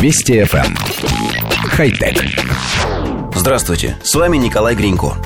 Вести FM. Эм. Хай-тек. Здравствуйте, с вами Николай Гринько.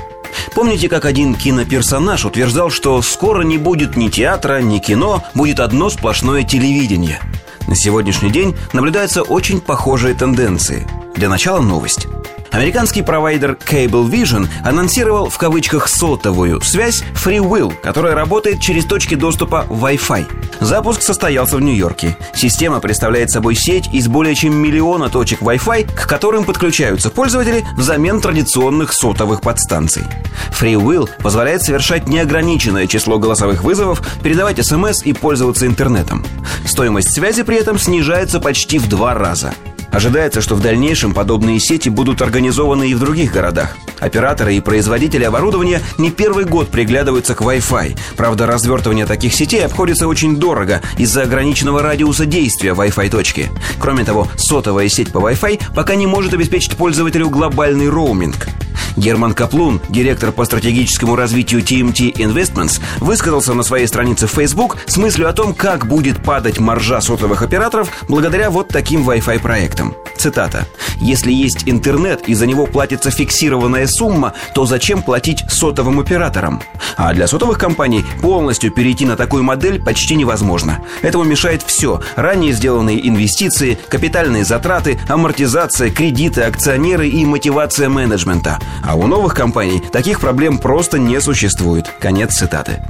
Помните, как один киноперсонаж утверждал, что скоро не будет ни театра, ни кино, будет одно сплошное телевидение? На сегодняшний день наблюдаются очень похожие тенденции. Для начала новость – Американский провайдер Cable Vision анонсировал в кавычках сотовую связь FreeWill, которая работает через точки доступа Wi-Fi. Запуск состоялся в Нью-Йорке. Система представляет собой сеть из более чем миллиона точек Wi-Fi, к которым подключаются пользователи взамен традиционных сотовых подстанций. FreeWill позволяет совершать неограниченное число голосовых вызовов, передавать смс и пользоваться интернетом. Стоимость связи при этом снижается почти в два раза – Ожидается, что в дальнейшем подобные сети будут организованы и в других городах. Операторы и производители оборудования не первый год приглядываются к Wi-Fi. Правда, развертывание таких сетей обходится очень дорого из-за ограниченного радиуса действия Wi-Fi точки. Кроме того, сотовая сеть по Wi-Fi пока не может обеспечить пользователю глобальный роуминг. Герман Каплун, директор по стратегическому развитию TMT Investments, высказался на своей странице в Facebook с мыслью о том, как будет падать маржа сотовых операторов благодаря вот таким Wi-Fi проектам. Цитата. «Если есть интернет и за него платится фиксированная сумма, то зачем платить сотовым операторам? А для сотовых компаний полностью перейти на такую модель почти невозможно. Этому мешает все. Ранее сделанные инвестиции, капитальные затраты, амортизация, кредиты, акционеры и мотивация менеджмента. А у новых компаний таких проблем просто не существует. Конец цитаты.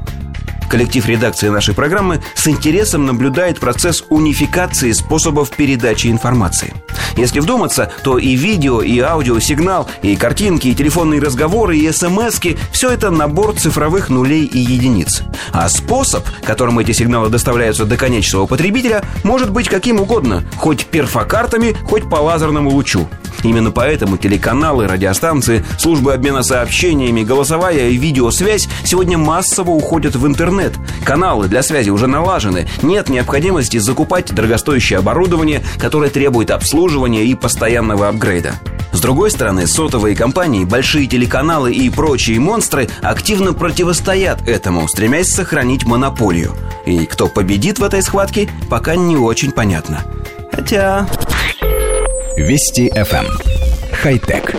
Коллектив редакции нашей программы с интересом наблюдает процесс унификации способов передачи информации. Если вдуматься, то и видео, и аудиосигнал, и картинки, и телефонные разговоры, и смс все это набор цифровых нулей и единиц. А способ, которым эти сигналы доставляются до конечного потребителя, может быть каким угодно, хоть перфокартами, хоть по лазерному лучу. Именно поэтому телеканалы, радиостанции, службы обмена сообщениями, голосовая и видеосвязь сегодня массово уходят в интернет. Каналы для связи уже налажены. Нет необходимости закупать дорогостоящее оборудование, которое требует обслуживания и постоянного апгрейда. С другой стороны, сотовые компании, большие телеканалы и прочие монстры активно противостоят этому, стремясь сохранить монополию. И кто победит в этой схватке, пока не очень понятно. Хотя... Вести FM. Эм. Хай-тек.